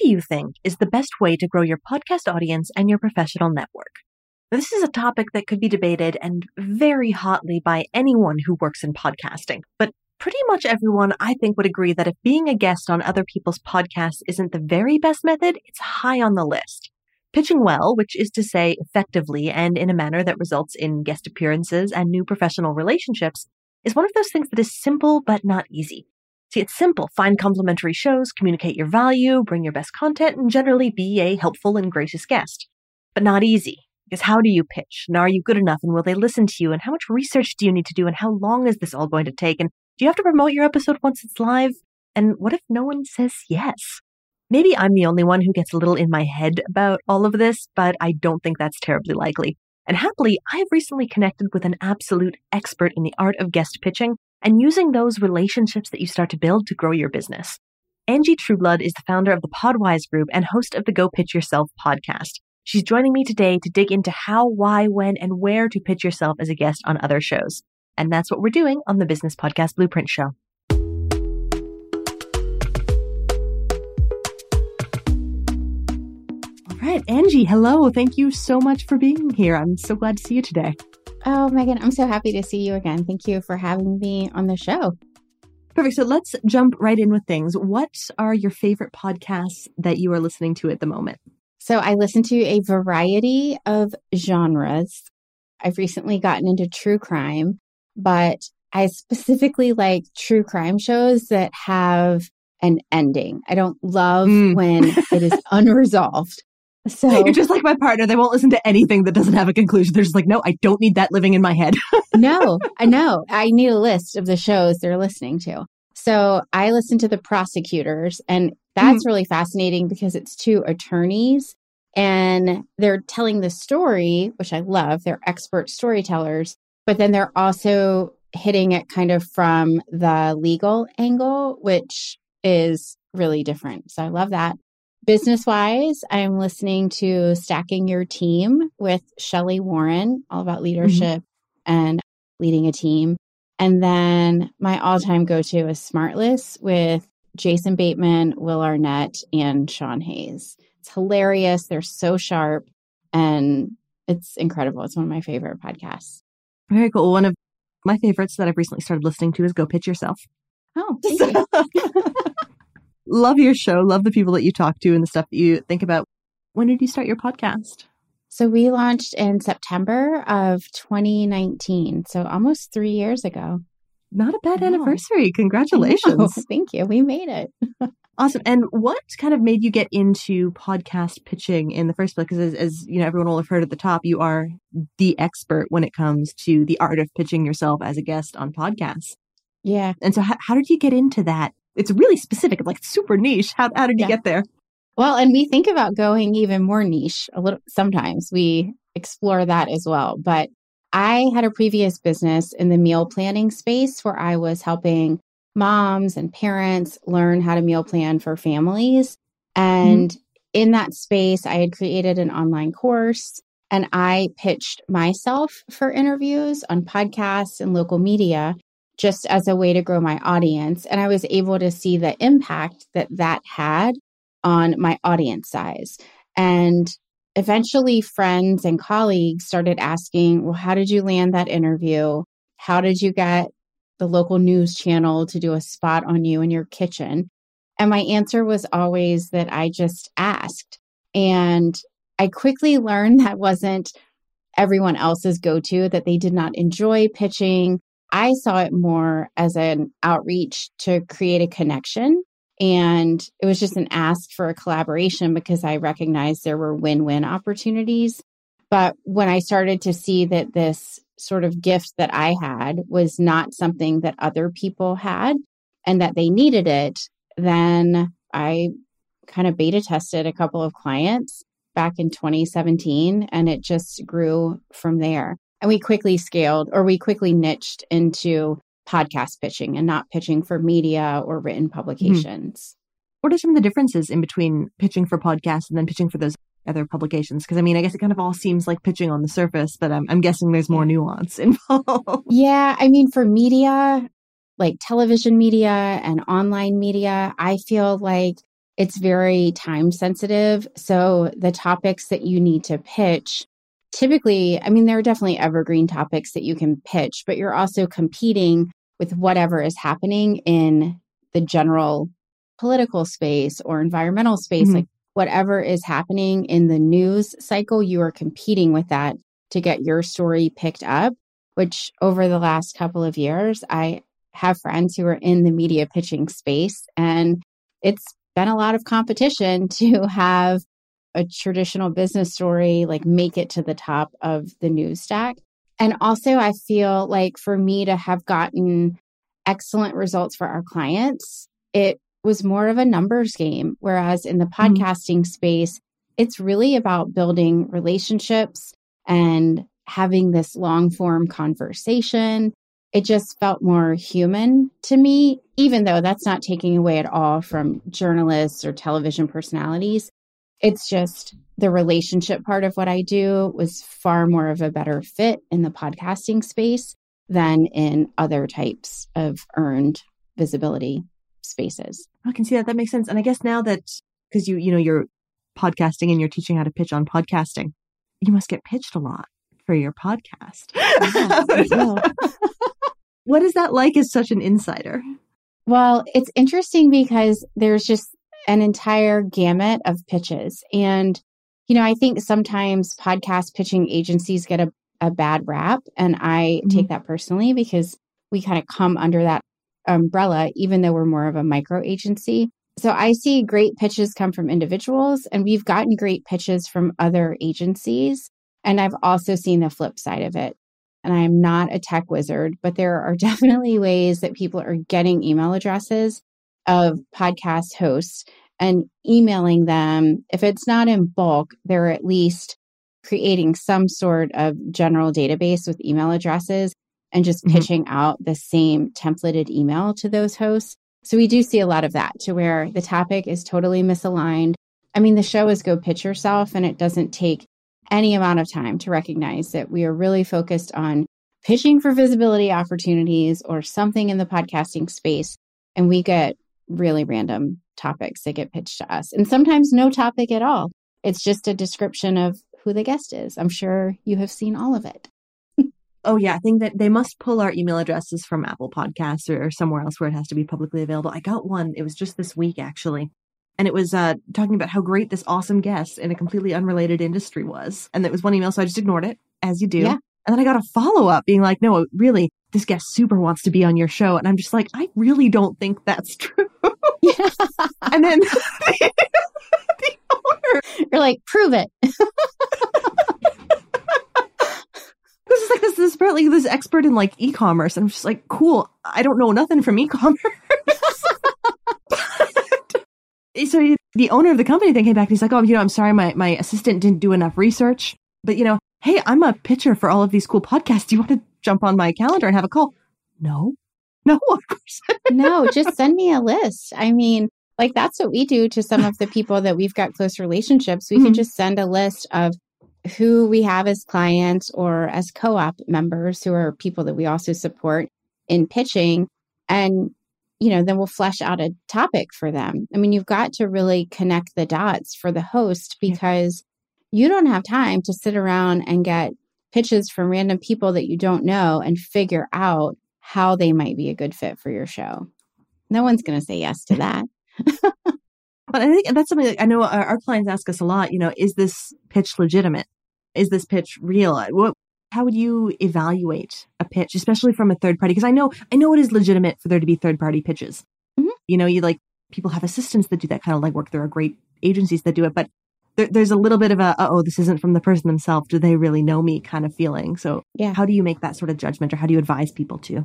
do you think is the best way to grow your podcast audience and your professional network? This is a topic that could be debated and very hotly by anyone who works in podcasting, but pretty much everyone, I think, would agree that if being a guest on other people's podcasts isn't the very best method, it's high on the list. Pitching well, which is to say effectively and in a manner that results in guest appearances and new professional relationships, is one of those things that is simple but not easy. See, it's simple. Find complementary shows, communicate your value, bring your best content, and generally be a helpful and gracious guest. But not easy. Because how do you pitch? And are you good enough? And will they listen to you? And how much research do you need to do? And how long is this all going to take? And do you have to promote your episode once it's live? And what if no one says yes? Maybe I'm the only one who gets a little in my head about all of this, but I don't think that's terribly likely. And happily, I have recently connected with an absolute expert in the art of guest pitching and using those relationships that you start to build to grow your business. Angie Trueblood is the founder of the Podwize Group and host of the Go Pitch Yourself podcast. She's joining me today to dig into how, why, when, and where to pitch yourself as a guest on other shows. And that's what we're doing on the Business Podcast Blueprint Show. All right, Angie, hello. Thank you so much for being here. I'm so glad to see you today. Oh, Megan, I'm so happy to see you again. Thank you for having me on the show. Perfect. So let's jump right in with things. What are your favorite podcasts that you are listening to at the moment? So I listen to a variety of genres. I've recently gotten into true crime, but I specifically like true crime shows that have an ending. I don't love mm. when it is unresolved. So you're just like my partner. They won't listen to anything that doesn't have a conclusion. They're just like, no, I don't need that living in my head. no, I know. I need a list of the shows they're listening to. So I listen to the prosecutors, and that's mm. really fascinating because it's two attorneys and they're telling the story, which I love. They're expert storytellers, but then they're also hitting it kind of from the legal angle, which is really different. So I love that. Business wise, I'm listening to Stacking Your Team with Shelly Warren, all about mm-hmm. leadership mm-hmm. and leading a team. And then my all time go to is Smartless with Jason Bateman, Will Arnett, and Sean Hayes. It's hilarious. They're so sharp and it's incredible. It's one of my favorite podcasts. Very cool. One of my favorites that I've recently started listening to is Go Pitch Yourself. Oh, so, love your show. Love the people that you talk to and the stuff that you think about. When did you start your podcast? So we launched in September of 2019. So almost three years ago. Not a bad anniversary. Congratulations. Thank you. We made it. awesome. And what kind of made you get into podcast pitching in the first place? Because as, as, you know, everyone will have heard at the top, you are the expert when it comes to the art of pitching yourself as a guest on podcasts. Yeah. And so how, how did you get into that it's really specific, like super niche. How, how did you get there? Well, and we think about going even more niche a little sometimes. We explore that as well. But I had a previous business in the meal planning space where I was helping moms and parents learn how to meal plan for families. And mm-hmm. in that space, I had created an online course and I pitched myself for interviews on podcasts and local media just as a way to grow my audience. And I was able to see the impact that that had on my audience size. And eventually, friends and colleagues started asking, Well, how did you land that interview? How did you get the local news channel to do a spot on you in your kitchen? And my answer was always that I just asked. And I quickly learned that wasn't everyone else's go to, that they did not enjoy pitching I saw it more as an outreach to create a connection. And it was just an ask for a collaboration because I recognized there were win win opportunities. But when I started to see that this sort of gift that I had was not something that other people had and that they needed it, then I kind of beta tested a couple of clients back in 2017 and it just grew from there. And we quickly scaled or we quickly niched into podcast pitching and not pitching for media or written mm-hmm. publications. Mm-hmm. What are some of the differences in between pitching for podcasts and then pitching for those other publications? Because I mean, I guess it kind of all seems like pitching on the surface, but I'm, I'm guessing there's more nuance involved. Yeah. I mean, for media, like television media and online media, I feel like It's very time sensitive. So the topics that you need to pitch typically, I mean, there are definitely evergreen topics that you can pitch, but you're also competing with whatever is happening in the general political space or environmental space. Mm-hmm. Like whatever is happening in the news cycle, you are competing with that to get your story picked up, which over the last couple of years, I have friends who are in the media pitching space and it's been a lot of competition to have a traditional business story like make it to the top of the news stack. And also, I feel like for me to have gotten excellent results for our clients, it was more of a numbers game. Whereas in the mm-hmm. podcasting mm-hmm. space, it's really about building relationships and having this long form conversation. It just felt more human to me, even though that's not taking away at all from journalists or television personalities. It's just the relationship part of what I do was far more of a better fit in the podcasting space than in other types of earned visibility spaces. I can see that. That makes sense. And I guess now that because you you know you're podcasting and you're teaching how to pitch on podcasting, you must get pitched a lot for your podcast. Yeah, what is that like as such an insider? Well, it's interesting because there's just an entire gamut of pitches. And, you know, I think sometimes podcast pitching agencies get a, a bad rap. And I mm-hmm. take that personally because we kind of come under that umbrella, even though we're more of a micro agency. So I see great pitches come from individuals, and we've gotten great pitches from other agencies. And I've also seen the flip side of it. And I am not a tech wizard, but there are definitely ways that people are getting email addresses of podcast hosts and emailing them. If it's not in bulk, they're at least creating some sort of general database with email addresses and just mm-hmm. pitching out the same templated email to those hosts. So we do see a lot of that to where the topic is totally misaligned. I mean, the show is go pitch yourself, and it doesn't take any amount of time to recognize that we are really focused on pitching for visibility opportunities or something in the podcasting space. And we get really random topics that get pitched to us. And sometimes no topic at all. It's just a description of who the guest is. I'm sure you have seen all of it. oh, yeah. I think that they must pull our email addresses from Apple Podcasts or somewhere else where it has to be publicly available. I got one. It was just this week, actually. And it was uh, talking about how great this awesome guest in a completely unrelated industry was. And it was one email. So I just ignored it, as you do. Yeah. And then I got a follow up being like, no, really, this guest super wants to be on your show. And I'm just like, I really don't think that's true. Yeah. and then the, the owner, you're like, prove it. this is like this, this apparently this expert in like e-commerce. And I'm just like, cool. I don't know nothing from e-commerce. so the owner of the company then came back and he's like, oh, you know, I'm sorry, my, my assistant didn't do enough research. But you know, hey, I'm a pitcher for all of these cool podcasts. Do you want to jump on my calendar and have a call? No, no, of course. no, just send me a list. I mean, like that's what we do to some of the people that we've got close relationships. We mm-hmm. can just send a list of who we have as clients or as co op members who are people that we also support in pitching. And, you know, then we'll flesh out a topic for them. I mean, you've got to really connect the dots for the host because you don't have time to sit around and get pitches from random people that you don't know and figure out how they might be a good fit for your show. No one's going to say yes to that. but I think that's something that I know our, our, clients ask us a lot. You know, is this pitch legitimate? Is this pitch real? What? How would you evaluate a pitch, especially from a third party? Because I know I know it is legitimate for there to be third party pitches. Mm-hmm. You know, you like people have assistants that do that kind of like work. There are great agencies that do it, but there, there's a little bit of a oh this isn't from the person themselves. Do they really know me kind of feeling? So yeah. how do you make that sort of judgment or how do you advise people to?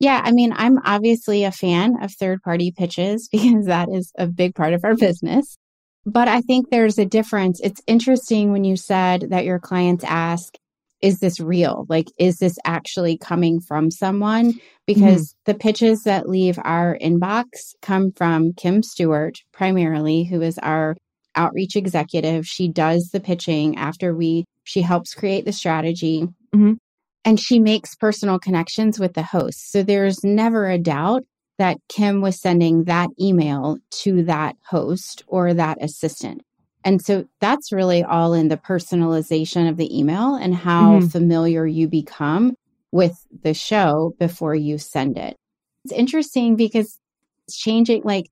Yeah i mean i'm obviously a fan of third party pitches because that is a big part of our business. But i think there's a difference. It's interesting when you said that your clients ask is this real? Like is this actually coming from someone? Because mm-hmm. the pitches that leave our inbox come from kim stewart primarily who is our outreach executive. She does the pitching after we, she helps create the strategy. Mm-hmm. And she makes personal connections with the host. So there's never a doubt that Kim was sending that email to that host or that assistant. And so that's really all in the personalization of the email and how mm-hmm. familiar you become with the show before you send it. It's interesting because it's changing. Like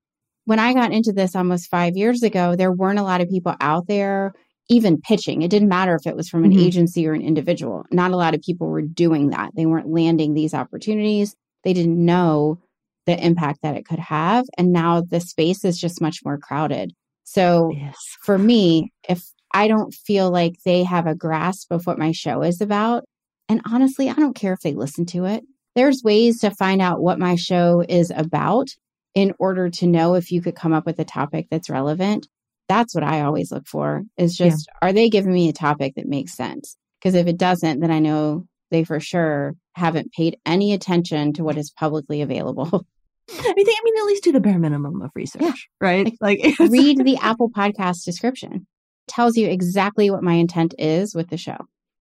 when I got into this almost five years ago, there weren't a lot of people out there even pitching. It didn't matter if it was from an mm-hmm. agency or an individual. Not a lot of people were doing that. They weren't landing these opportunities. They didn't know the impact that it could have. And now the space is just much more crowded. So yes. for me, if I don't feel like they have a grasp of what my show is about, and honestly, I don't care if they listen to it. There's ways to find out what my show is about in order to know if you could come up with a topic that's relevant. That's what I always look for is just, yeah. are they giving me a topic that makes sense? Because if it doesn't, then I know they for sure haven't paid any attention to what is publicly available. I mean, they, I mean, at least do the bare minimum of research, yeah. right? Like, like read the Apple Podcast description. Tells you exactly what my intent is with the show.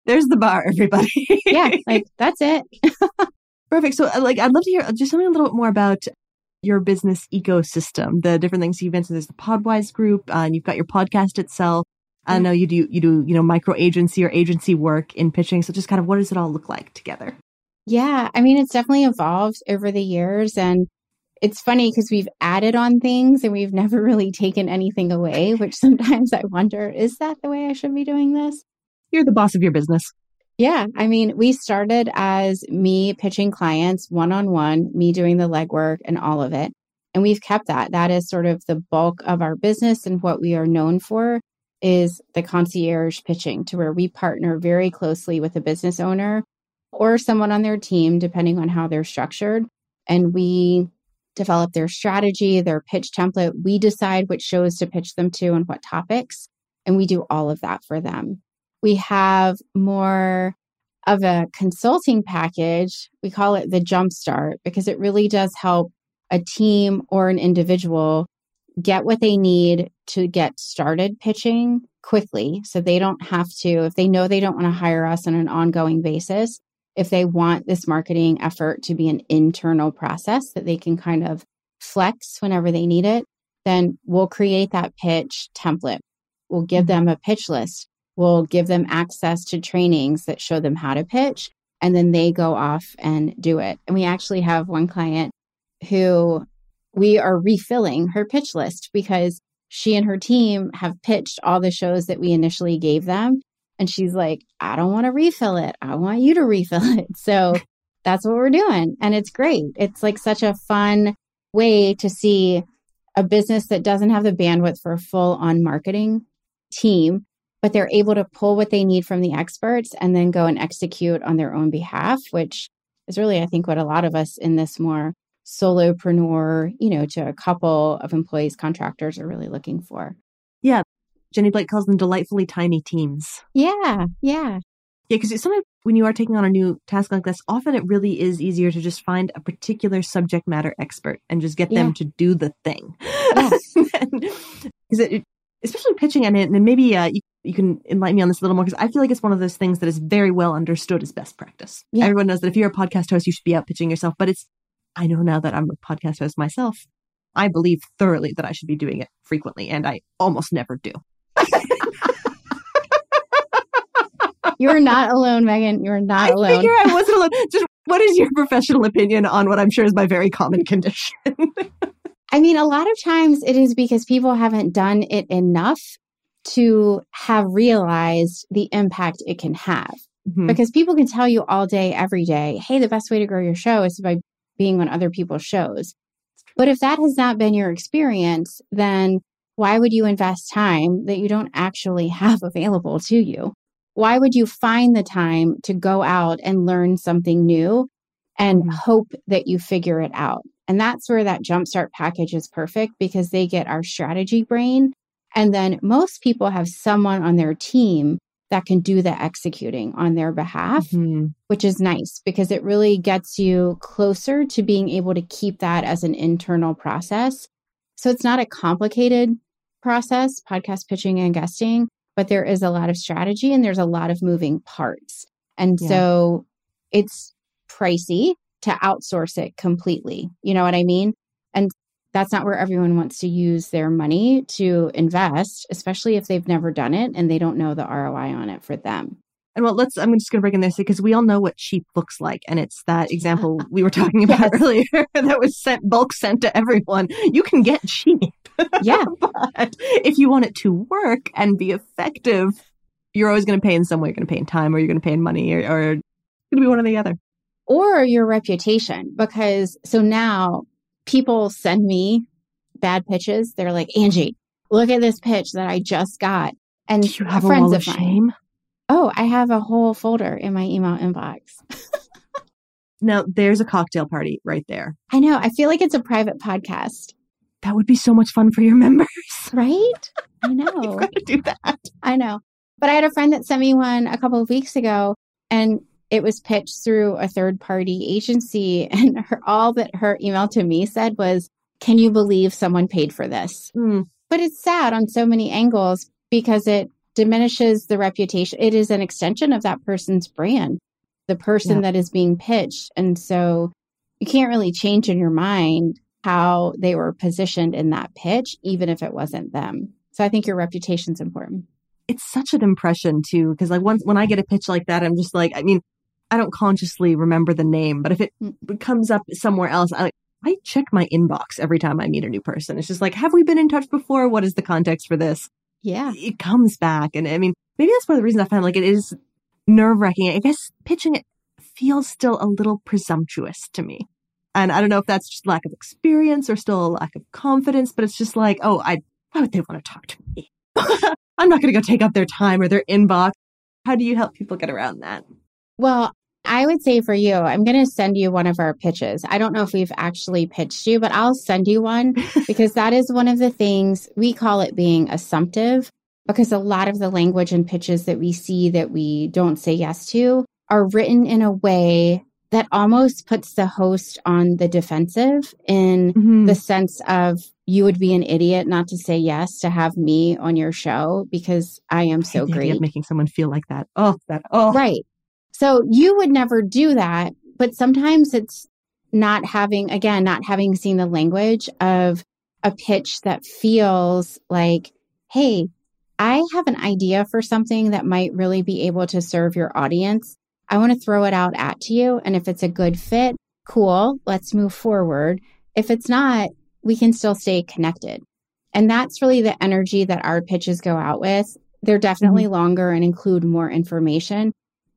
There's the bar, everybody. yeah, like that's it. Perfect. So, uh, like, I'd love to hear just something a little bit more about your business ecosystem, the different things you've mentioned. There's the Podwize group, uh, and you've got your podcast itself. I know you do you do you know micro agency or agency work in pitching. So, just kind of what does it all look like together? Yeah, I mean, it's definitely evolved over the years, and it's funny because we've added on things and we've never really taken anything away, which sometimes I wonder, is that the way I should be doing this? You're the boss of your business. Yeah. I mean, we started as me pitching clients one on one, me doing the legwork and all of it. And we've kept that. That is sort of the bulk of our business and what we are known for is the concierge pitching to where we partner very closely with a business owner or someone on their team, depending on how they're structured. And we develop their strategy, their pitch template. We decide which shows to pitch them to and what topics. And we do all of that for them. We have more of a consulting package. We call it the Jumpstart because it really does help a team or an individual get what they need to get started pitching quickly so they don't have to, if they know they don't want to hire us on an ongoing basis, if they want this marketing effort to be an internal process that they can kind of flex whenever they need it, then we'll create that pitch template. We'll give mm-hmm. them a pitch list. We'll give them access to trainings that show them how to pitch, and then they go off and do it. And we actually have one client who we are refilling her pitch list because she and her team have pitched all the shows that we initially gave them and she's like, I don't want to refill it. I want you to refill it. So that's what we're doing. And it's great. It's like such a fun way to see a business that doesn't have the bandwidth for a full on marketing team, but they're able to pull what they need from the experts and then go and execute on their own behalf, which is really, I think, what a lot of us in this more solopreneur, you know, to a couple of employees, contractors are really looking for. Yeah, Jenny Blake calls them delightfully tiny teams. Yeah, yeah. Yeah, because sometimes when you are taking on a new task like this, often it really is easier to just find a particular subject matter expert and just get yeah. them to do the thing. Because yeah. especially pitching, and, and maybe uh, you, you can enlighten me on this a little more because I feel like it's one of those things that is very well understood as best practice. Yeah. Everyone knows that if you're a podcast host, you should be out pitching yourself. But it's, I know now that I'm a podcast host myself, I believe thoroughly that I should be doing it frequently, and I almost never do. You're not alone, Megan. You're not I alone. I figure I wasn't alone. Just what is your professional opinion on what I'm sure is my very common condition? I mean, a lot of times it is because people haven't done it enough to have realized the impact it can have. Mm-hmm. Because people can tell you all day, every day, hey, the best way to grow your show is by being on other people's shows. But if that has not been your experience, then why would you invest time that you don't actually have available to you? Why would you find the time to go out and learn something new and mm-hmm. hope that you figure it out? And that's where that jumpstart package is perfect because they get our strategy brain. And then most people have someone on their team that can do the executing on their behalf, mm-hmm. which is nice because it really gets you closer to being able to keep that as an internal process. So it's not a complicated process, podcast pitching and guesting, but there is a lot of strategy and there's a lot of moving parts. And yeah. so it's pricey to outsource it completely. You know what I mean? That's not where everyone wants to use their money to invest, especially if they've never done it and they don't know the ROI on it for them. And well, let's, I'm just going to break in this because we all know what cheap looks like. And it's that example we were talking about Yes. earlier that was sent, bulk sent to everyone. You can get cheap. Yeah. but if you want it to work and be effective, you're always going to pay in some way. You're going to pay in time or you're going to pay in money or, or it's going to be one or the other. or your reputation. Because so now people send me bad pitches. They're like, Angie, look at this pitch that I just got. And Do you have a friends wall of of mine. shame? Oh, I have a whole folder in my email inbox. Now, there's a cocktail party right there. I know. I feel like it's a private podcast, That would be so much fun for your members. right? I know. You've got to do that. I know. But I had a friend that sent me one a couple of weeks ago and it was pitched through a third party agency. And her, all that her email to me said was, Can you believe someone paid for this? Mm, But it's sad on so many angles because it diminishes the reputation. It is an extension of that person's brand, the person Yeah. that is being pitched. And so you can't really change in your mind how they were positioned in that pitch, even if it wasn't them. So I think your reputation's important. it's such an impression too, because like once when I get a pitch like that, I'm just like, I mean, I don't consciously remember the name, but if it Mm. comes up somewhere else, I I check my inbox every time I meet a new person. It's just like, have we been in touch before? What is the context for this? Yeah. It comes back, and I mean, maybe that's one of the reasons I find like it is nerve wracking. I guess pitching it feels still a little presumptuous to me. And I don't know if that's just lack of experience or still a lack of confidence, but it's just like, oh, I, why would they want to talk to me? I'm not going to go take up their time or their inbox. How do you help people get around that? Well, I would say for you, I'm going to send you one of our pitches. I don't know if we've actually pitched you, but I'll send you one because that is one of the things we call it being assumptive because a lot of the language and pitches that we see that we don't say yes to are written in a way that almost puts the host on the defensive in Mm-hmm. the sense of you would be an idiot not to say yes to have me on your show because I am so great. making someone feel like that. Oh, that. Oh, Right. So you would never do that, but sometimes it's not having, again, not having seen the language of a pitch that feels like, hey, I have an idea for something that might really be able to serve your audience. I want to throw it out at to you. And if it's a good fit, cool, let's move forward. If it's not, we can still stay connected. And that's really the energy that our pitches go out with. They're mm-hmm. definitely longer and include more information,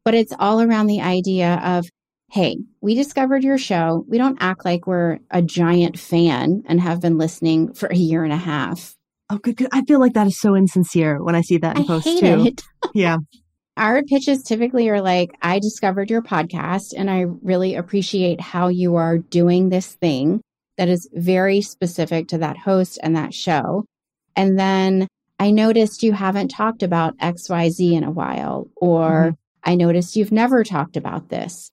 but it's all around the idea of, hey, we discovered your show. We don't act like we're a giant fan and have been listening for a year and a half. oh, good, good. I feel like that is so insincere when I see that in I posts hate too. it. Yeah. Our pitches typically are like, I discovered your podcast and I really appreciate how you are doing this thing that is very specific to that host and that show. And then I noticed you haven't talked about XYZ in a while, or mm-hmm. I noticed you've never talked about this.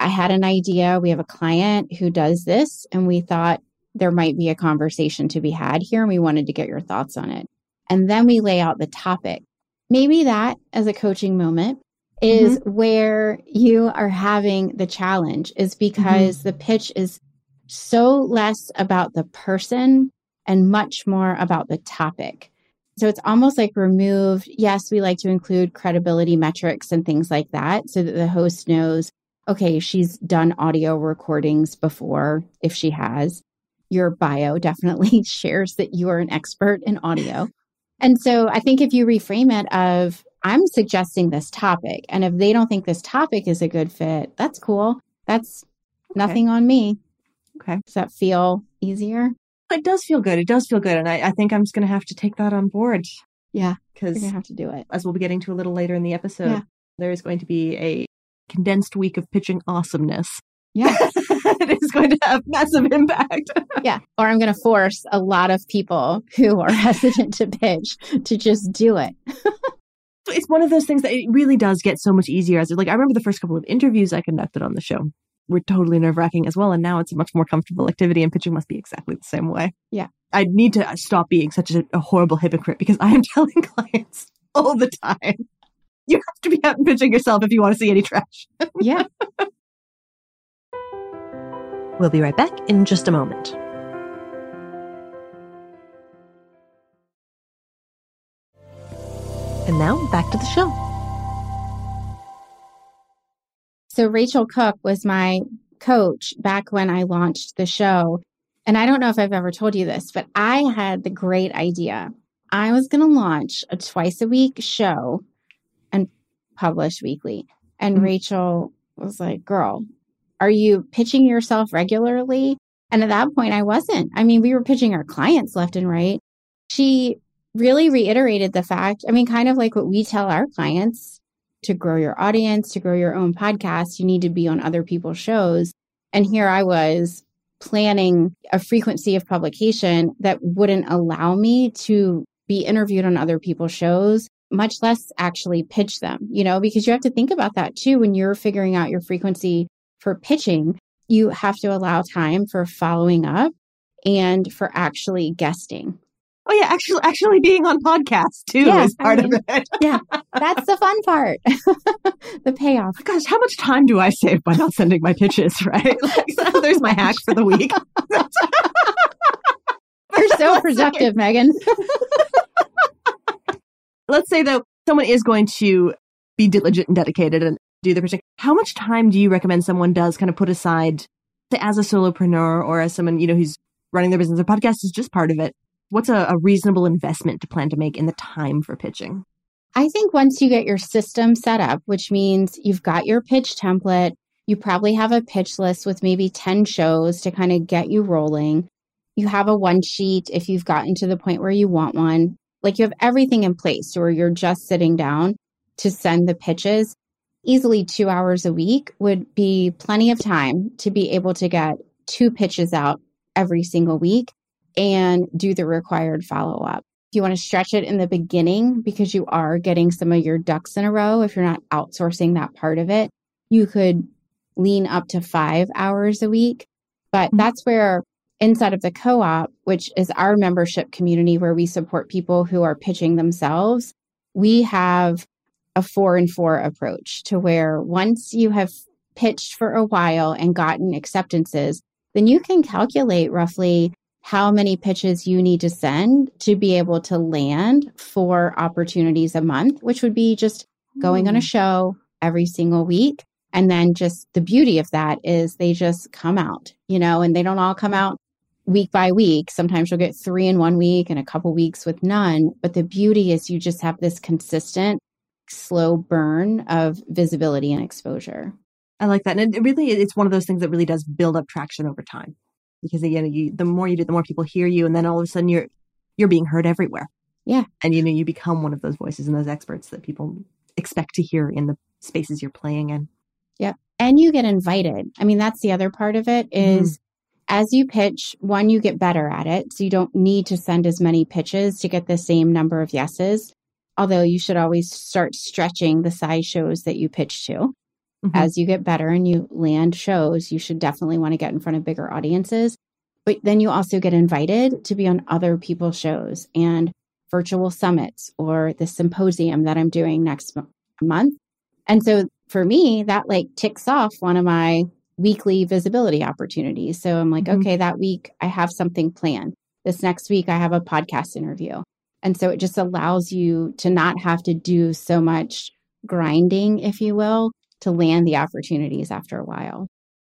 I had an idea. We have a client who does this, and we thought there might be a conversation to be had here, and we wanted to get your thoughts on it. And then we lay out the topic. Maybe that as a coaching moment is mm-hmm. where you are having the challenge, is mm-hmm. because the pitch is so less about the person and much more about the topic. So it's almost like removed. Yes, we like to include credibility metrics and things like that so that the host knows, okay, she's done audio recordings before if she has. Your bio definitely shares that you are an expert in audio. And so I think if you reframe it of, I'm suggesting this topic, and if they don't think this topic is a good fit, that's cool. That's nothing on me. Okay. Does that feel easier? It does feel good. It does feel good. And I, I think I'm just going to have to take that on board. Yeah. Because to have to do it. as we'll be getting to a little later in the episode, Yeah. there is going to be a condensed week of pitching awesomeness. Yeah. it is going to have massive impact. Yeah. Or I'm going to force a lot of people who are hesitant to pitch to just do it. it's one of those things that it really does get so much easier as like I remember the first couple of interviews I conducted on the show were totally nerve wracking as well. And now it's a much more comfortable activity and pitching must be exactly the same way. Yeah. I need to stop being such a, a horrible hypocrite because I am telling clients all the time. You have to be out and pitching yourself if you want to see any trash. Yeah. We'll be right back in just a moment. And now back to the show. So, Rachel Cook was my coach back when I launched the show. And I don't know if I've ever told you this, but I had the great idea. I was going to launch a twice a week show and publish weekly. And mm-hmm. Rachel was like, Girl, are you pitching yourself regularly? And at that point, I wasn't. I mean, we were pitching our clients left and right. She really reiterated the fact, I mean, kind of like what we tell our clients to grow your audience, to grow your own podcast, you need to be on other people's shows. And here I was planning a frequency of publication that wouldn't allow me to be interviewed on other people's shows, much less actually pitch them, you know, because you have to think about that too when you're figuring out your frequency for pitching. You have to allow time for following up and for actually guesting. Oh yeah, actually actually being on podcasts too yeah, is part I mean, of it. yeah. That's the fun part. the payoff. Oh gosh, how much time do I save by not sending my pitches, right? Like, there's my hack for the week. You're so productive, Megan. Let's say though someone is going to be diligent and dedicated and do the pitching. How much time do you recommend someone does kind of put aside as a solopreneur or as someone, you know, who's running their business or podcast is just part of it What's a, a reasonable investment to plan to make in the time for pitching? I think once you get your system set up, which means you've got your pitch template, you probably have a pitch list with maybe 10 shows to kind of get you rolling. You have a one sheet if you've gotten to the point where you want one. Like you have everything in place where you're just sitting down to send the pitches. Easily two hours a week would be plenty of time to be able to get two pitches out every single week and do the required follow up. If you want to stretch it in the beginning because you are getting some of your ducks in a row, if you're not outsourcing that part of it, you could lean up to five hours a week. But mm-hmm. that's where inside of the co op, which is our membership community where we support people who are pitching themselves, we have a four and four approach to where once you have pitched for a while and gotten acceptances, then you can calculate roughly how many pitches you need to send to be able to land four opportunities a month, which would be just going on a hmm. show every single week. And then just the beauty of that is they just come out, you know, and they don't all come out week by week. Sometimes you'll get three in one week and a couple weeks with none. But the beauty is you just have this consistent, slow burn of visibility and exposure. I like that. And it really, it's one of those things that really does build up traction over time because again, you, the more you do, the more people hear you, and then all of a sudden you're you're being heard everywhere. Yeah, and you know you become one of those voices and those experts that people expect to hear in the spaces you're playing in. Yeah, and you get invited. I mean, that's the other part of it is mm-hmm. Mm-hmm. As you pitch, one, you get better at it. So you don't need to send as many pitches to get the same number of yeses. Although you should always start stretching the size shows that you pitch to. Mm-hmm. As you get better and you land shows, you should definitely want to get in front of bigger audiences. But then you also get invited to be on other people's shows and virtual summits or the symposium that I'm doing next m- month. And so for me, that like ticks off one of my weekly visibility opportunities. So I'm like, mm-hmm. okay, that week I have something planned. This next week I have a podcast interview. And so it just allows you to not have to do so much grinding, if you will, to land the opportunities after a while.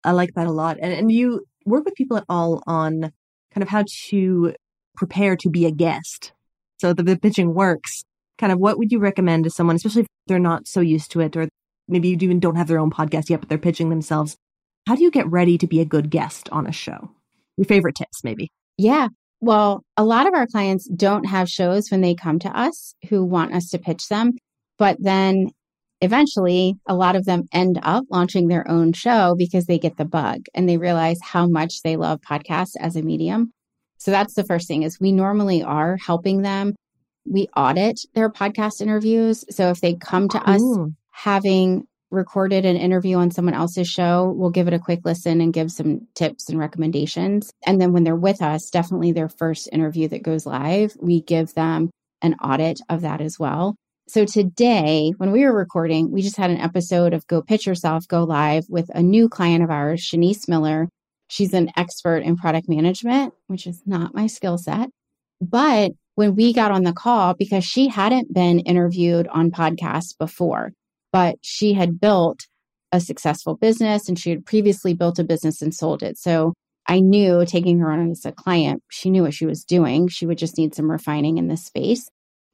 I like that a lot. And, and you work with people at all on kind of how to prepare to be a guest. So the, the pitching works. Kind of what would you recommend to someone, especially if they're not so used to it, or maybe you even don't have their own podcast yet, but they're pitching themselves. How do you get ready to be a good guest on a show? Your favorite tips, maybe. Yeah. Well, a lot of our clients don't have shows when they come to us who want us to pitch them. But then eventually a lot of them end up launching their own show because they get the bug and they realize how much they love podcasts as a medium. So that's the first thing is we normally are helping them. We audit their podcast interviews. So if they come to us having recorded an interview on someone else's show, we'll give it a quick listen and give some tips and recommendations. And then when they're with us, definitely their first interview that goes live, we give them an audit of that as well. So today, when we were recording, we just had an episode of Go Pitch Yourself go live with a new client of ours, Shanice Miller. She's an expert in product management, which is not my skill set. But when we got on the call, because she hadn't been interviewed on podcasts before, but she had built a successful business and she had previously built a business and sold it. So I knew taking her on as a client, she knew what she was doing. She would just need some refining in this space.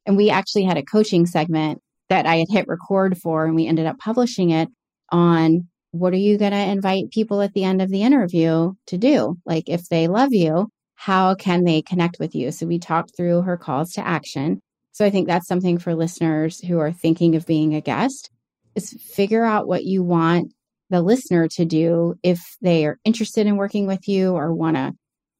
And we actually had a coaching segment that I had hit record for, and we ended up publishing it on what are you going to invite people at the end of the interview to do? Like, if they love you, how can they connect with you? So we talked through her calls to action. So I think that's something for listeners who are thinking of being a guest is figure out what you want the listener to do if they are interested in working with you or want to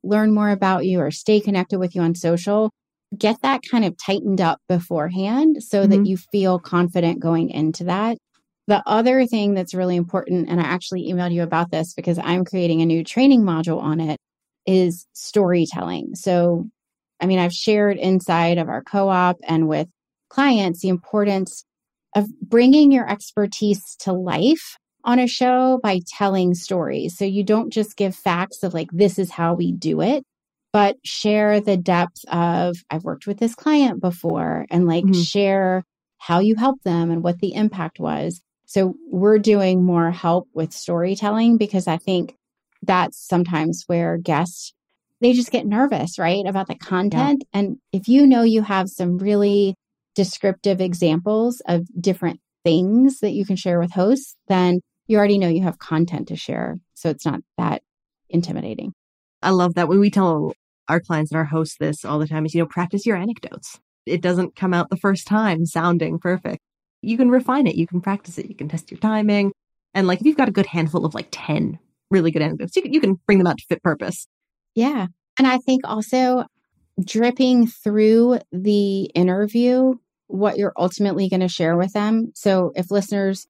learn more about you or stay connected with you on social. Get that kind of tightened up beforehand so mm-hmm. that you feel confident going into that. The other thing that's really important, and I actually emailed you about this because I'm creating a new training module on it, is storytelling. So, I mean, I've shared inside of our co op and with clients the importance of bringing your expertise to life on a show by telling stories. So you don't just give facts of like, this is how we do it, but share the depth of, I've worked with this client before and like mm-hmm. share how you helped them and what the impact was. So we're doing more help with storytelling because I think that's sometimes where guests they just get nervous, right? About the content. Yeah. And if you know you have some really descriptive examples of different things that you can share with hosts, then you already know you have content to share. So it's not that intimidating. I love that when we tell our clients and our hosts this all the time is, you know, practice your anecdotes. It doesn't come out the first time sounding perfect. You can refine it. You can practice it. You can test your timing. And like, if you've got a good handful of like 10 really good anecdotes, you can, you can bring them out to fit purpose. Yeah. And I think also dripping through the interview what you're ultimately going to share with them. So if listeners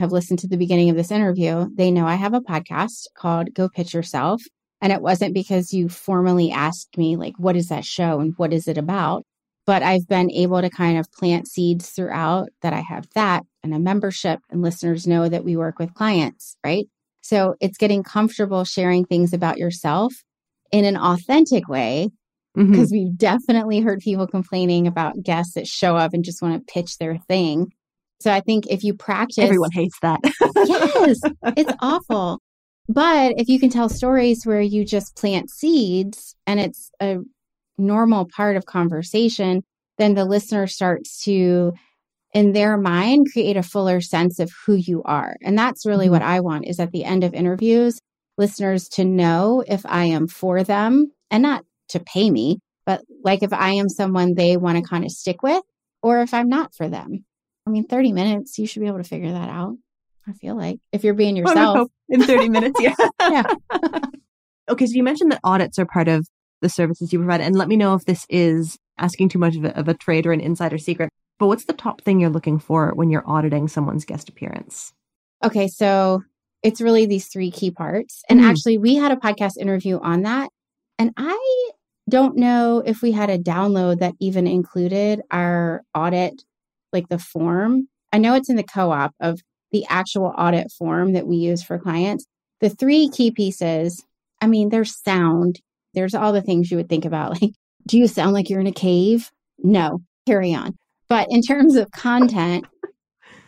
have listened to the beginning of this interview, they know I have a podcast called Go Pitch Yourself. And it wasn't because you formally asked me, like, what is that show and what is it about? But I've been able to kind of plant seeds throughout that I have that and a membership, and listeners know that we work with clients, right? So it's getting comfortable sharing things about yourself in an authentic way because mm-hmm. we've definitely heard people complaining about guests that show up and just want to pitch their thing. So I think if you practice, everyone hates that. yes, it's awful. But if you can tell stories where you just plant seeds and it's a normal part of conversation, then the listener starts to, in their mind, create a fuller sense of who you are. And that's really mm-hmm. what I want is at the end of interviews, listeners to know if I am for them and not to pay me, but like if I am someone they want to kind of stick with, or if I'm not for them. I mean, 30 minutes, you should be able to figure that out. I feel like if you're being yourself in 30 minutes. Yeah. yeah. okay. So you mentioned that audits are part of the services you provide. And let me know if this is asking too much of a, of a trade or an insider secret. But what's the top thing you're looking for when you're auditing someone's guest appearance? Okay. So it's really these three key parts. And mm. actually, we had a podcast interview on that. And I don't know if we had a download that even included our audit, like the form. I know it's in the co op of the actual audit form that we use for clients. The three key pieces, I mean, there's sound, there's all the things you would think about. Like, do you sound like you're in a cave? No, carry on. But in terms of content,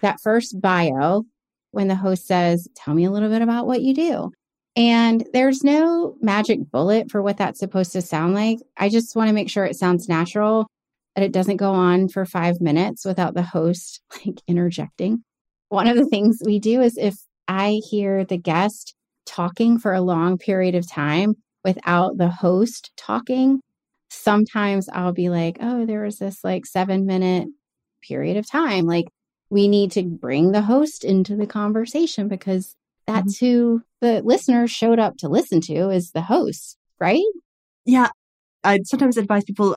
that first bio, when the host says, Tell me a little bit about what you do. And there's no magic bullet for what that's supposed to sound like. I just want to make sure it sounds natural, that it doesn't go on for five minutes without the host like interjecting. One of the things we do is if I hear the guest talking for a long period of time without the host talking, sometimes I'll be like, oh, there was this like seven minute period of time. Like, we need to bring the host into the conversation because that's mm-hmm. who the listener showed up to listen to is the host, right? Yeah. I sometimes advise people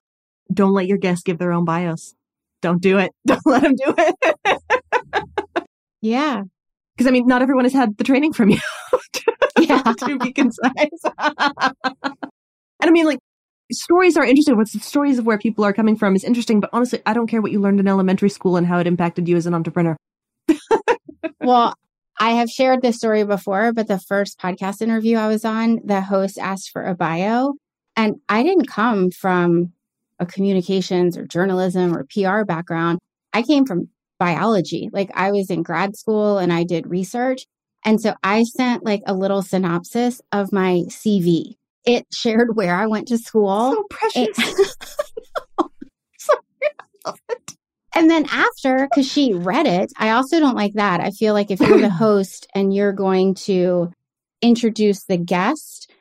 don't let your guests give their own bios. Don't do it. Don't let them do it. yeah. Because I mean, not everyone has had the training from you to, yeah. to be concise. and I mean, like, stories are interesting. What's the stories of where people are coming from is interesting, but honestly, I don't care what you learned in elementary school and how it impacted you as an entrepreneur. well, I have shared this story before, but the first podcast interview I was on, the host asked for a bio. And I didn't come from a communications or journalism or PR background. I came from biology. Like I was in grad school and I did research. And so I sent like a little synopsis of my CV. It shared where I went to school. So precious. It, And then after, because she read it, I also don't like that. I feel like if you're the host and you're going to introduce the guest,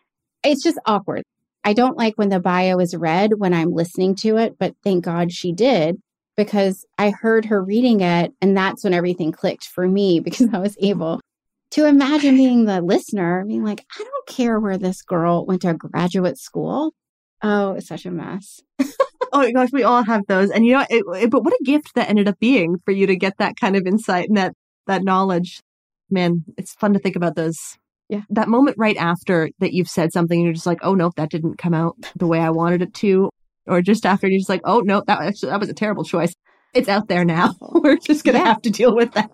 it's just awkward. I don't like when the bio is read when I'm listening to it, but thank God she did because I heard her reading it. And that's when everything clicked for me because I was able to imagine being the listener, being like, I don't care where this girl went to graduate school. Oh, it's such a mess. oh my gosh, we all have those. And you know, it, it, but what a gift that ended up being for you to get that kind of insight and that that knowledge. Man, it's fun to think about those. Yeah. That moment right after that you've said something and you're just like, oh no, that didn't come out the way I wanted it to. Or just after you're just like, oh no, that actually that was a terrible choice. It's out there now. We're just gonna yeah. have to deal with that.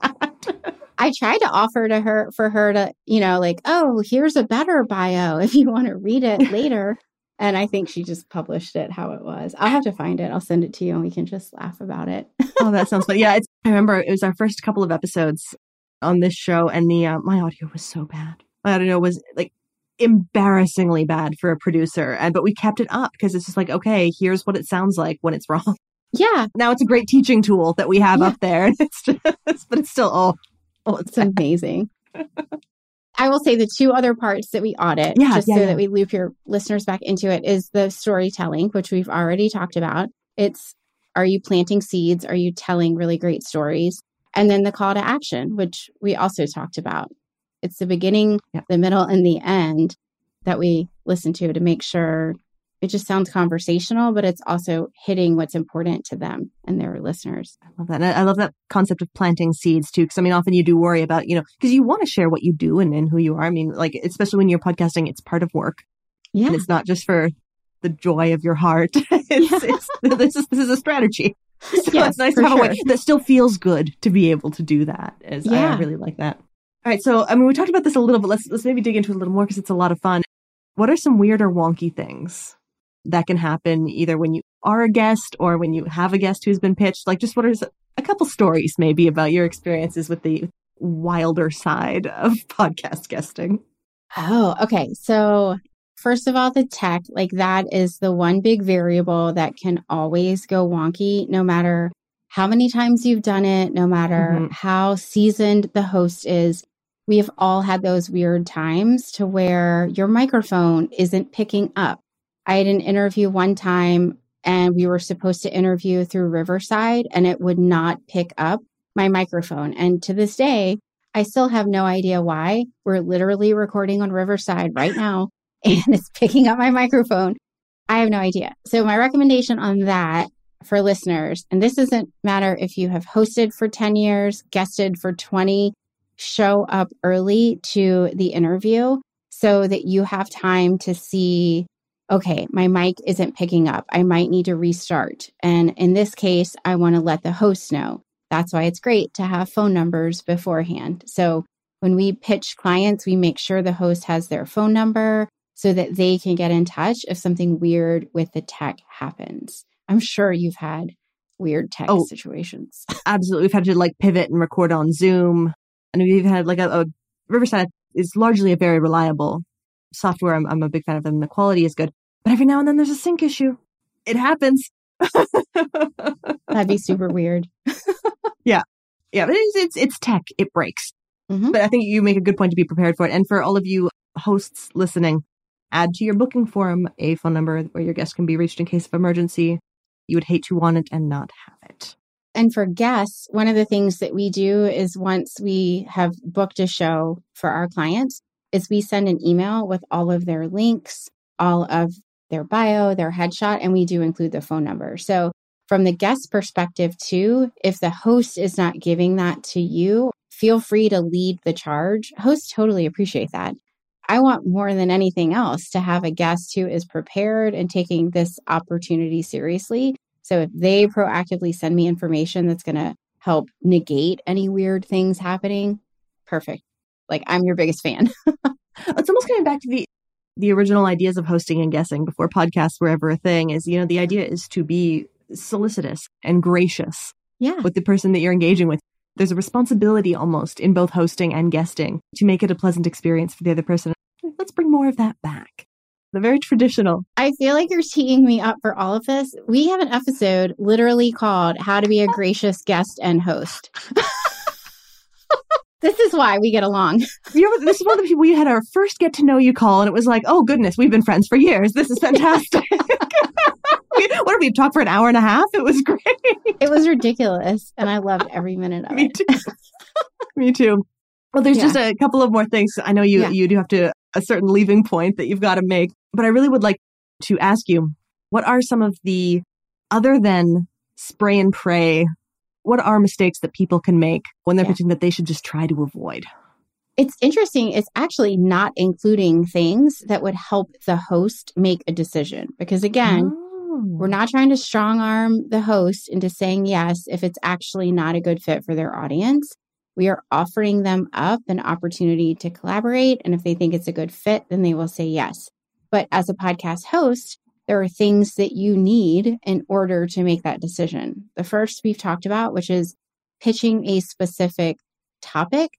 I tried to offer to her for her to, you know, like, oh, here's a better bio if you want to read it later. And I think she just published it how it was. I'll have to find it. I'll send it to you and we can just laugh about it. oh, that sounds fun. Yeah, I remember it was our first couple of episodes on this show, and the uh, my audio was so bad. My audio was like embarrassingly bad for a producer, and but we kept it up because it's just like, okay, here's what it sounds like when it's wrong. Yeah. Now it's a great teaching tool that we have yeah. up there, and it's just, but it's still oh, oh, it's, it's amazing. I will say the two other parts that we audit, yeah, just yeah, so yeah. that we loop your listeners back into it, is the storytelling, which we've already talked about. It's are you planting seeds? Are you telling really great stories? And then the call to action, which we also talked about. It's the beginning, the middle, and the end that we listen to to make sure it just sounds conversational, but it's also hitting what's important to them and their listeners. I love that. I love that concept of planting seeds too. Cause I mean, often you do worry about, you know, cause you want to share what you do and, and who you are. I mean, like, especially when you're podcasting, it's part of work. Yeah. And it's not just for the joy of your heart. it's, yeah. it's, this is, this is a strategy. So yes, it's nice to have sure. a way that still feels good to be able to do that. Is yeah. I really like that. All right. So, I mean, we talked about this a little, but let's, let's maybe dig into it a little more because it's a lot of fun. What are some weird or wonky things that can happen either when you are a guest or when you have a guest who's been pitched. Like, just what are a couple stories maybe about your experiences with the wilder side of podcast guesting? Oh, okay. So, first of all, the tech, like that is the one big variable that can always go wonky no matter how many times you've done it, no matter mm-hmm. how seasoned the host is. We have all had those weird times to where your microphone isn't picking up I had an interview one time and we were supposed to interview through Riverside and it would not pick up my microphone. And to this day, I still have no idea why. We're literally recording on Riverside right now and it's picking up my microphone. I have no idea. So, my recommendation on that for listeners, and this doesn't matter if you have hosted for 10 years, guested for 20, show up early to the interview so that you have time to see okay, my mic isn't picking up. I might need to restart. And in this case, I want to let the host know. That's why it's great to have phone numbers beforehand. So when we pitch clients, we make sure the host has their phone number so that they can get in touch if something weird with the tech happens. I'm sure you've had weird tech oh, situations. Absolutely. We've had to like pivot and record on Zoom. And we've even had like a, a Riverside is largely a very reliable software. I'm, I'm a big fan of them. The quality is good. But every now and then there's a sync issue. It happens. That'd be super weird. yeah. Yeah. But it's, it's, it's tech. It breaks. Mm-hmm. But I think you make a good point to be prepared for it. And for all of you hosts listening, add to your booking form a phone number where your guest can be reached in case of emergency. You would hate to want it and not have it. And for guests, one of the things that we do is once we have booked a show for our clients, is we send an email with all of their links, all of their bio, their headshot, and we do include the phone number. So, from the guest perspective, too, if the host is not giving that to you, feel free to lead the charge. Hosts totally appreciate that. I want more than anything else to have a guest who is prepared and taking this opportunity seriously. So, if they proactively send me information that's going to help negate any weird things happening, perfect. Like I'm your biggest fan. it's almost coming back to the the original ideas of hosting and guessing before podcasts were ever a thing is, you know, the idea is to be solicitous and gracious yeah. with the person that you're engaging with. There's a responsibility almost in both hosting and guesting to make it a pleasant experience for the other person. Let's bring more of that back. The very traditional. I feel like you're teeing me up for all of this. We have an episode literally called How to Be a Gracious Guest and Host. This is why we get along. You know, this is one of the people we had our first get to know you call, and it was like, oh goodness, we've been friends for years. This is fantastic. what did we talk for an hour and a half? It was great. It was ridiculous, and I loved every minute of Me it. too. Me too. Well, there's Yeah. just a couple of more things. I know you Yeah. you do have to a certain leaving point that you've got to make, but I really would like to ask you, what are some of the other than spray and pray? What are mistakes that people can make when they're Yeah. pitching that they should just try to avoid? It's interesting. It's actually not including things that would help the host make a decision because, again, Oh. we're not trying to strong arm the host into saying yes if it's actually not a good fit for their audience. We are offering them up an opportunity to collaborate. And if they think it's a good fit, then they will say yes. But as a podcast host, there are things that you need in order to make that decision. The first we've talked about, which is pitching a specific topic.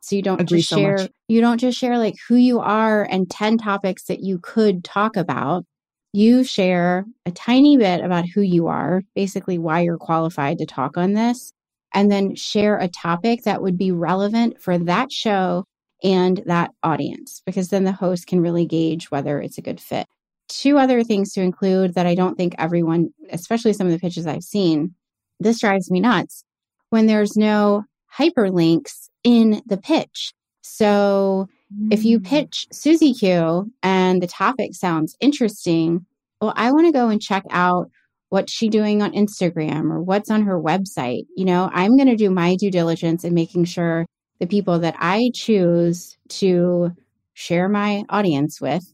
So you don't Agree just share, much. you don't just share like who you are and 10 topics that you could talk about. You share a tiny bit about who you are, basically why you're qualified to talk on this, and then share a topic that would be relevant for that show and that audience, because then the host can really gauge whether it's a good fit. Two other things to include that I don't think everyone, especially some of the pitches I've seen, this drives me nuts when there's no hyperlinks in the pitch. So if you Mm. pitch Susie Q and the topic sounds interesting, well, I want to go and check out what's she doing on Instagram or what's on her website. You know, I'm going to do my due diligence in making sure the people that I choose to share my audience with,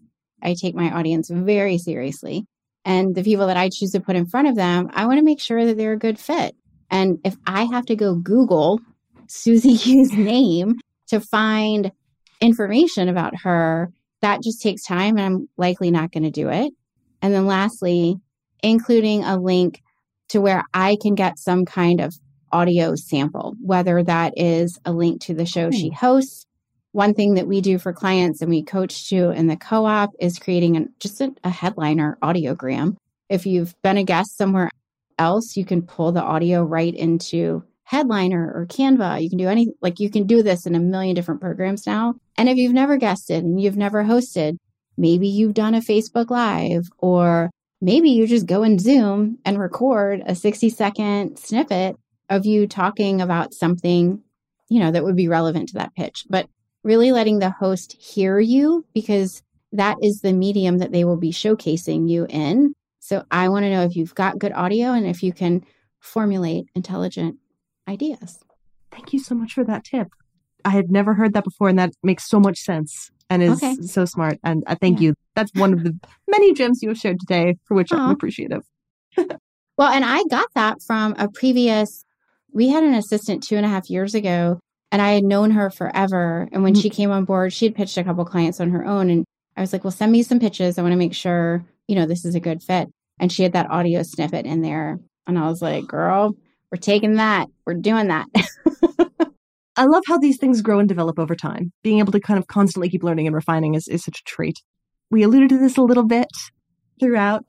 I take my audience very seriously. And the people that I choose to put in front of them, I want to make sure that they're a good fit. And if I have to go Google Susie Hughes' name to find information about her, that just takes time and I'm likely not going to do it. And then lastly, including a link to where I can get some kind of audio sample, whether that is a link to the show she hmm. hosts. One thing that we do for clients and we coach to in the co op is creating an, just a, a headliner audiogram. If you've been a guest somewhere else, you can pull the audio right into Headliner or Canva. You can do any, like, you can do this in a million different programs now. And if you've never guested and you've never hosted, maybe you've done a Facebook Live or maybe you just go in Zoom and record a 60 second snippet of you talking about something, you know, that would be relevant to that pitch. But really letting the host hear you because that is the medium that they will be showcasing you in. So I want to know if you've got good audio and if you can formulate intelligent ideas. Thank you so much for that tip. I had never heard that before, and that makes so much sense and is Okay. so smart. And I thank Yeah. you. That's one of the many gems you have shared today, for which I'm appreciative. Well, and I got that from a previous, we had an assistant two and a half years ago, and I had known her forever. And when Mm. she came on board, she had pitched a couple clients on her own. And I was like, well, send me some pitches. I want to make sure, you know, this is a good fit. And she had that audio snippet in there. And I was like, girl, we're taking that. We're doing that. I love how these things grow and develop over time. Being able to kind of constantly keep learning and refining is, is such a trait. We alluded to this a little bit throughout.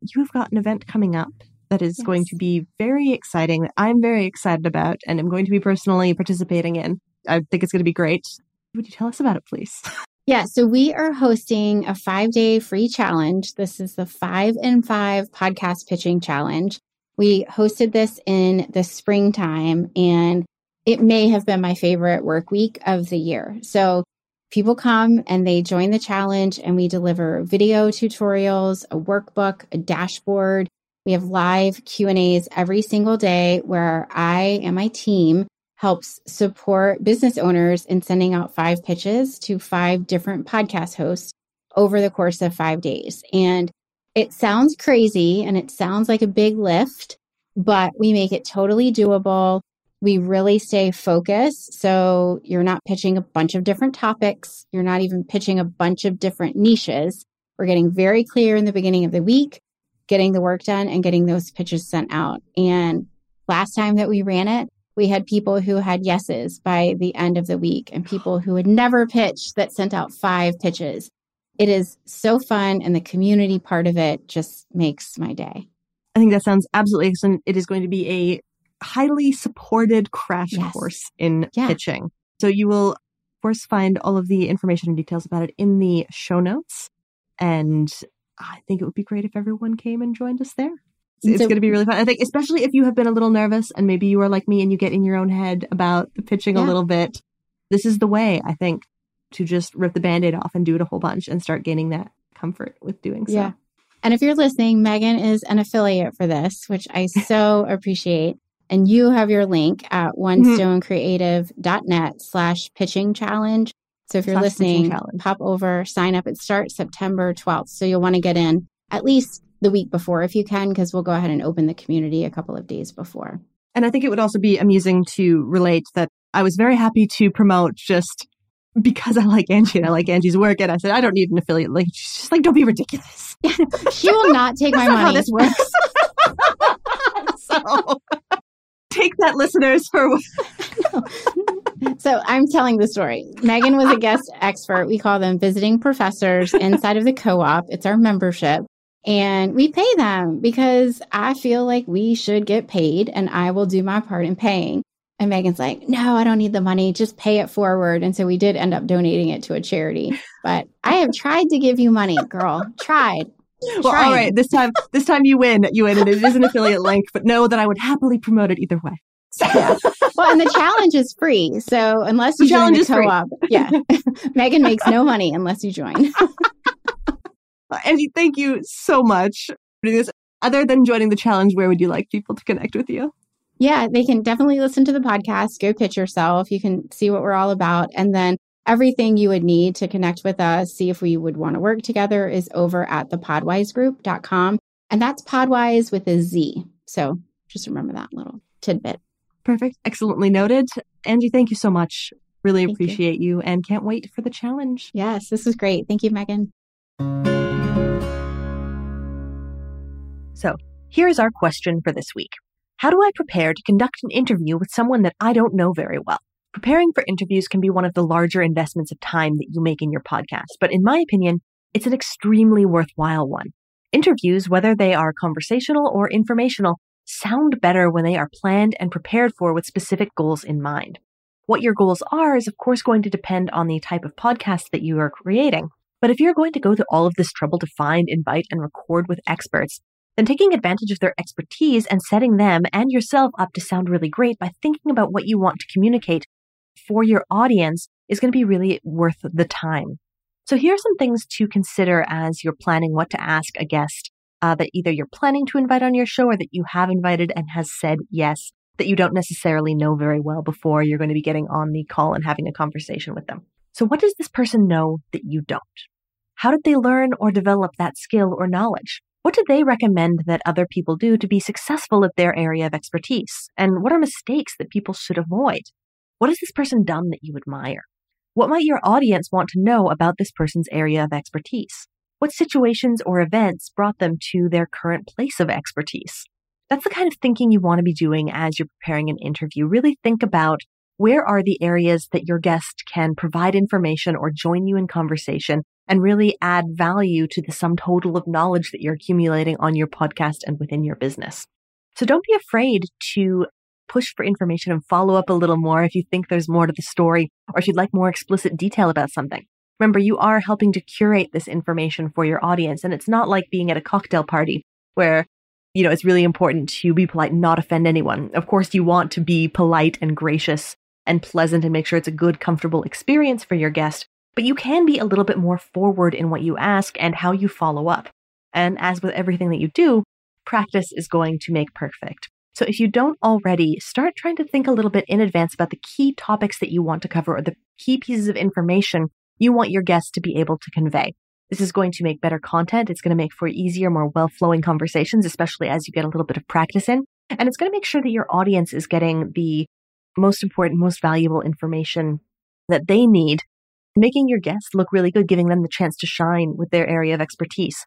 You have got an event coming up that is going to be very exciting, that I'm very excited about, and I'm going to be personally participating in. I think it's going to be great. Would you tell us about it, please? Yeah, so we are hosting a five day free challenge. This is the five and five podcast pitching challenge. We hosted this in the springtime, and it may have been my favorite work week of the year. So people come and they join the challenge, and we deliver video tutorials, a workbook, a dashboard. We have live Q and A's every single day where I and my team helps support business owners in sending out five pitches to five different podcast hosts over the course of five days. And it sounds crazy and it sounds like a big lift, but we make it totally doable. We really stay focused. So you're not pitching a bunch of different topics. You're not even pitching a bunch of different niches. We're getting very clear in the beginning of the week, getting the work done and getting those pitches sent out. And last time that we ran it, we had people who had yeses by the end of the week and people who had never pitched that sent out five pitches. It is so fun, and the community part of it just makes my day. I think that sounds absolutely excellent. It is going to be a highly supported crash yes. course in yeah. pitching. So you will, of course, find all of the information and details about it in the show notes. And I think it would be great if everyone came and joined us there. It's so, going to be really fun. I think, especially if you have been a little nervous and maybe you are like me and you get in your own head about the pitching yeah. a little bit. This is the way, I think, to just rip the band aid off and do it a whole bunch and start gaining that comfort with doing so. Yeah. And if you're listening, Megan is an affiliate for this, which I so appreciate. And you have your link at mm-hmm. onestonecreative.net slash pitching challenge. So if you're slash listening, pop over, sign up. It starts September 12th. So you'll want to get in at least the week before if you can, because we'll go ahead and open the community a couple of days before. And I think it would also be amusing to relate that I was very happy to promote just because I like Angie and I like Angie's work. And I said, I don't need an affiliate link. She's just like, don't be ridiculous. she will not take my money. How this works. so take that, listeners, for. so I'm telling the story. Megan was a guest expert. We call them visiting professors inside of the co op. It's our membership. And we pay them because I feel like we should get paid and I will do my part in paying. And Megan's like, no, I don't need the money. Just pay it forward. And so we did end up donating it to a charity. But I have tried to give you money, girl. Tried. Well, all right. This time, this time you win. You win, and it is an affiliate link. But know that I would happily promote it either way. So. Yeah. Well, and the challenge is free. So unless you the join the co-op, yeah, Megan makes no money unless you join. Angie, thank you so much for doing this. Other than joining the challenge, where would you like people to connect with you? Yeah, they can definitely listen to the podcast, go pitch yourself. You can see what we're all about. And then everything you would need to connect with us, see if we would want to work together is over at thepodwizegroup.com. And that's Podwize with a Z. So just remember that little tidbit. Perfect. Excellently noted. Angie, thank you so much. Really thank appreciate you. you and can't wait for the challenge. Yes, this was great. Thank you, Megan. So, here's our question for this week How do I prepare to conduct an interview with someone that I don't know very well? Preparing for interviews can be one of the larger investments of time that you make in your podcast, but in my opinion, it's an extremely worthwhile one. Interviews, whether they are conversational or informational, sound better when they are planned and prepared for with specific goals in mind. What your goals are is, of course, going to depend on the type of podcast that you are creating. But if you're going to go to all of this trouble to find, invite, and record with experts, then taking advantage of their expertise and setting them and yourself up to sound really great by thinking about what you want to communicate for your audience is going to be really worth the time. So here are some things to consider as you're planning what to ask a guest uh, that either you're planning to invite on your show or that you have invited and has said yes, that you don't necessarily know very well before you're going to be getting on the call and having a conversation with them. So what does this person know that you don't? How did they learn or develop that skill or knowledge? What do they recommend that other people do to be successful at their area of expertise? And what are mistakes that people should avoid? What has this person done that you admire? What might your audience want to know about this person's area of expertise? What situations or events brought them to their current place of expertise? That's the kind of thinking you want to be doing as you're preparing an interview. Really think about where are the areas that your guest can provide information or join you in conversation and really add value to the sum total of knowledge that you're accumulating on your podcast and within your business. So don't be afraid to push for information and follow up a little more if you think there's more to the story or if you'd like more explicit detail about something. Remember, you are helping to curate this information for your audience. And it's not like being at a cocktail party where, you know, it's really important to be polite and not offend anyone. Of course, you want to be polite and gracious and pleasant and make sure it's a good, comfortable experience for your guest but you can be a little bit more forward in what you ask and how you follow up. And as with everything that you do, practice is going to make perfect. So if you don't already, start trying to think a little bit in advance about the key topics that you want to cover or the key pieces of information you want your guests to be able to convey. This is going to make better content. It's going to make for easier, more well flowing conversations, especially as you get a little bit of practice in. And it's going to make sure that your audience is getting the most important, most valuable information that they need, making your guests look really good, giving them the chance to shine with their area of expertise.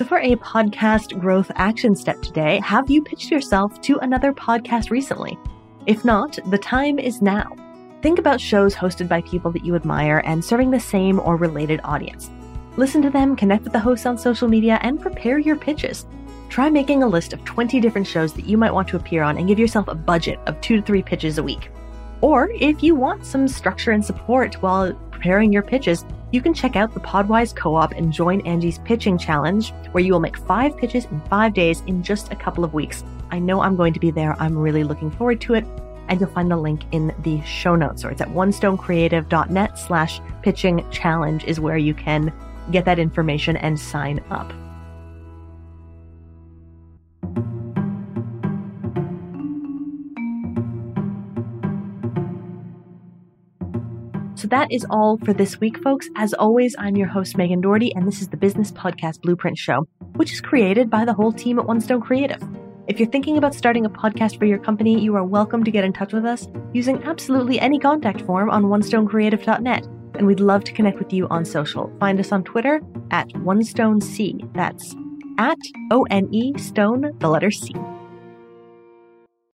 So, for a podcast growth action step today, have you pitched yourself to another podcast recently? If not, the time is now. Think about shows hosted by people that you admire and serving the same or related audience. Listen to them, connect with the hosts on social media, and prepare your pitches. Try making a list of 20 different shows that you might want to appear on and give yourself a budget of two to three pitches a week. Or if you want some structure and support while preparing your pitches, you can check out the Podwize Co op and join Angie's pitching challenge, where you will make five pitches in five days in just a couple of weeks. I know I'm going to be there. I'm really looking forward to it. And you'll find the link in the show notes, or it's at onestonecreative.net slash pitching challenge is where you can get that information and sign up. So that is all for this week, folks. As always, I'm your host, Megan Doherty, and this is the Business Podcast Blueprint Show, which is created by the whole team at One Stone Creative. If you're thinking about starting a podcast for your company, you are welcome to get in touch with us using absolutely any contact form on onestonecreative.net. And we'd love to connect with you on social. Find us on Twitter at OneStoneC. That's at O N E Stone, the letter C.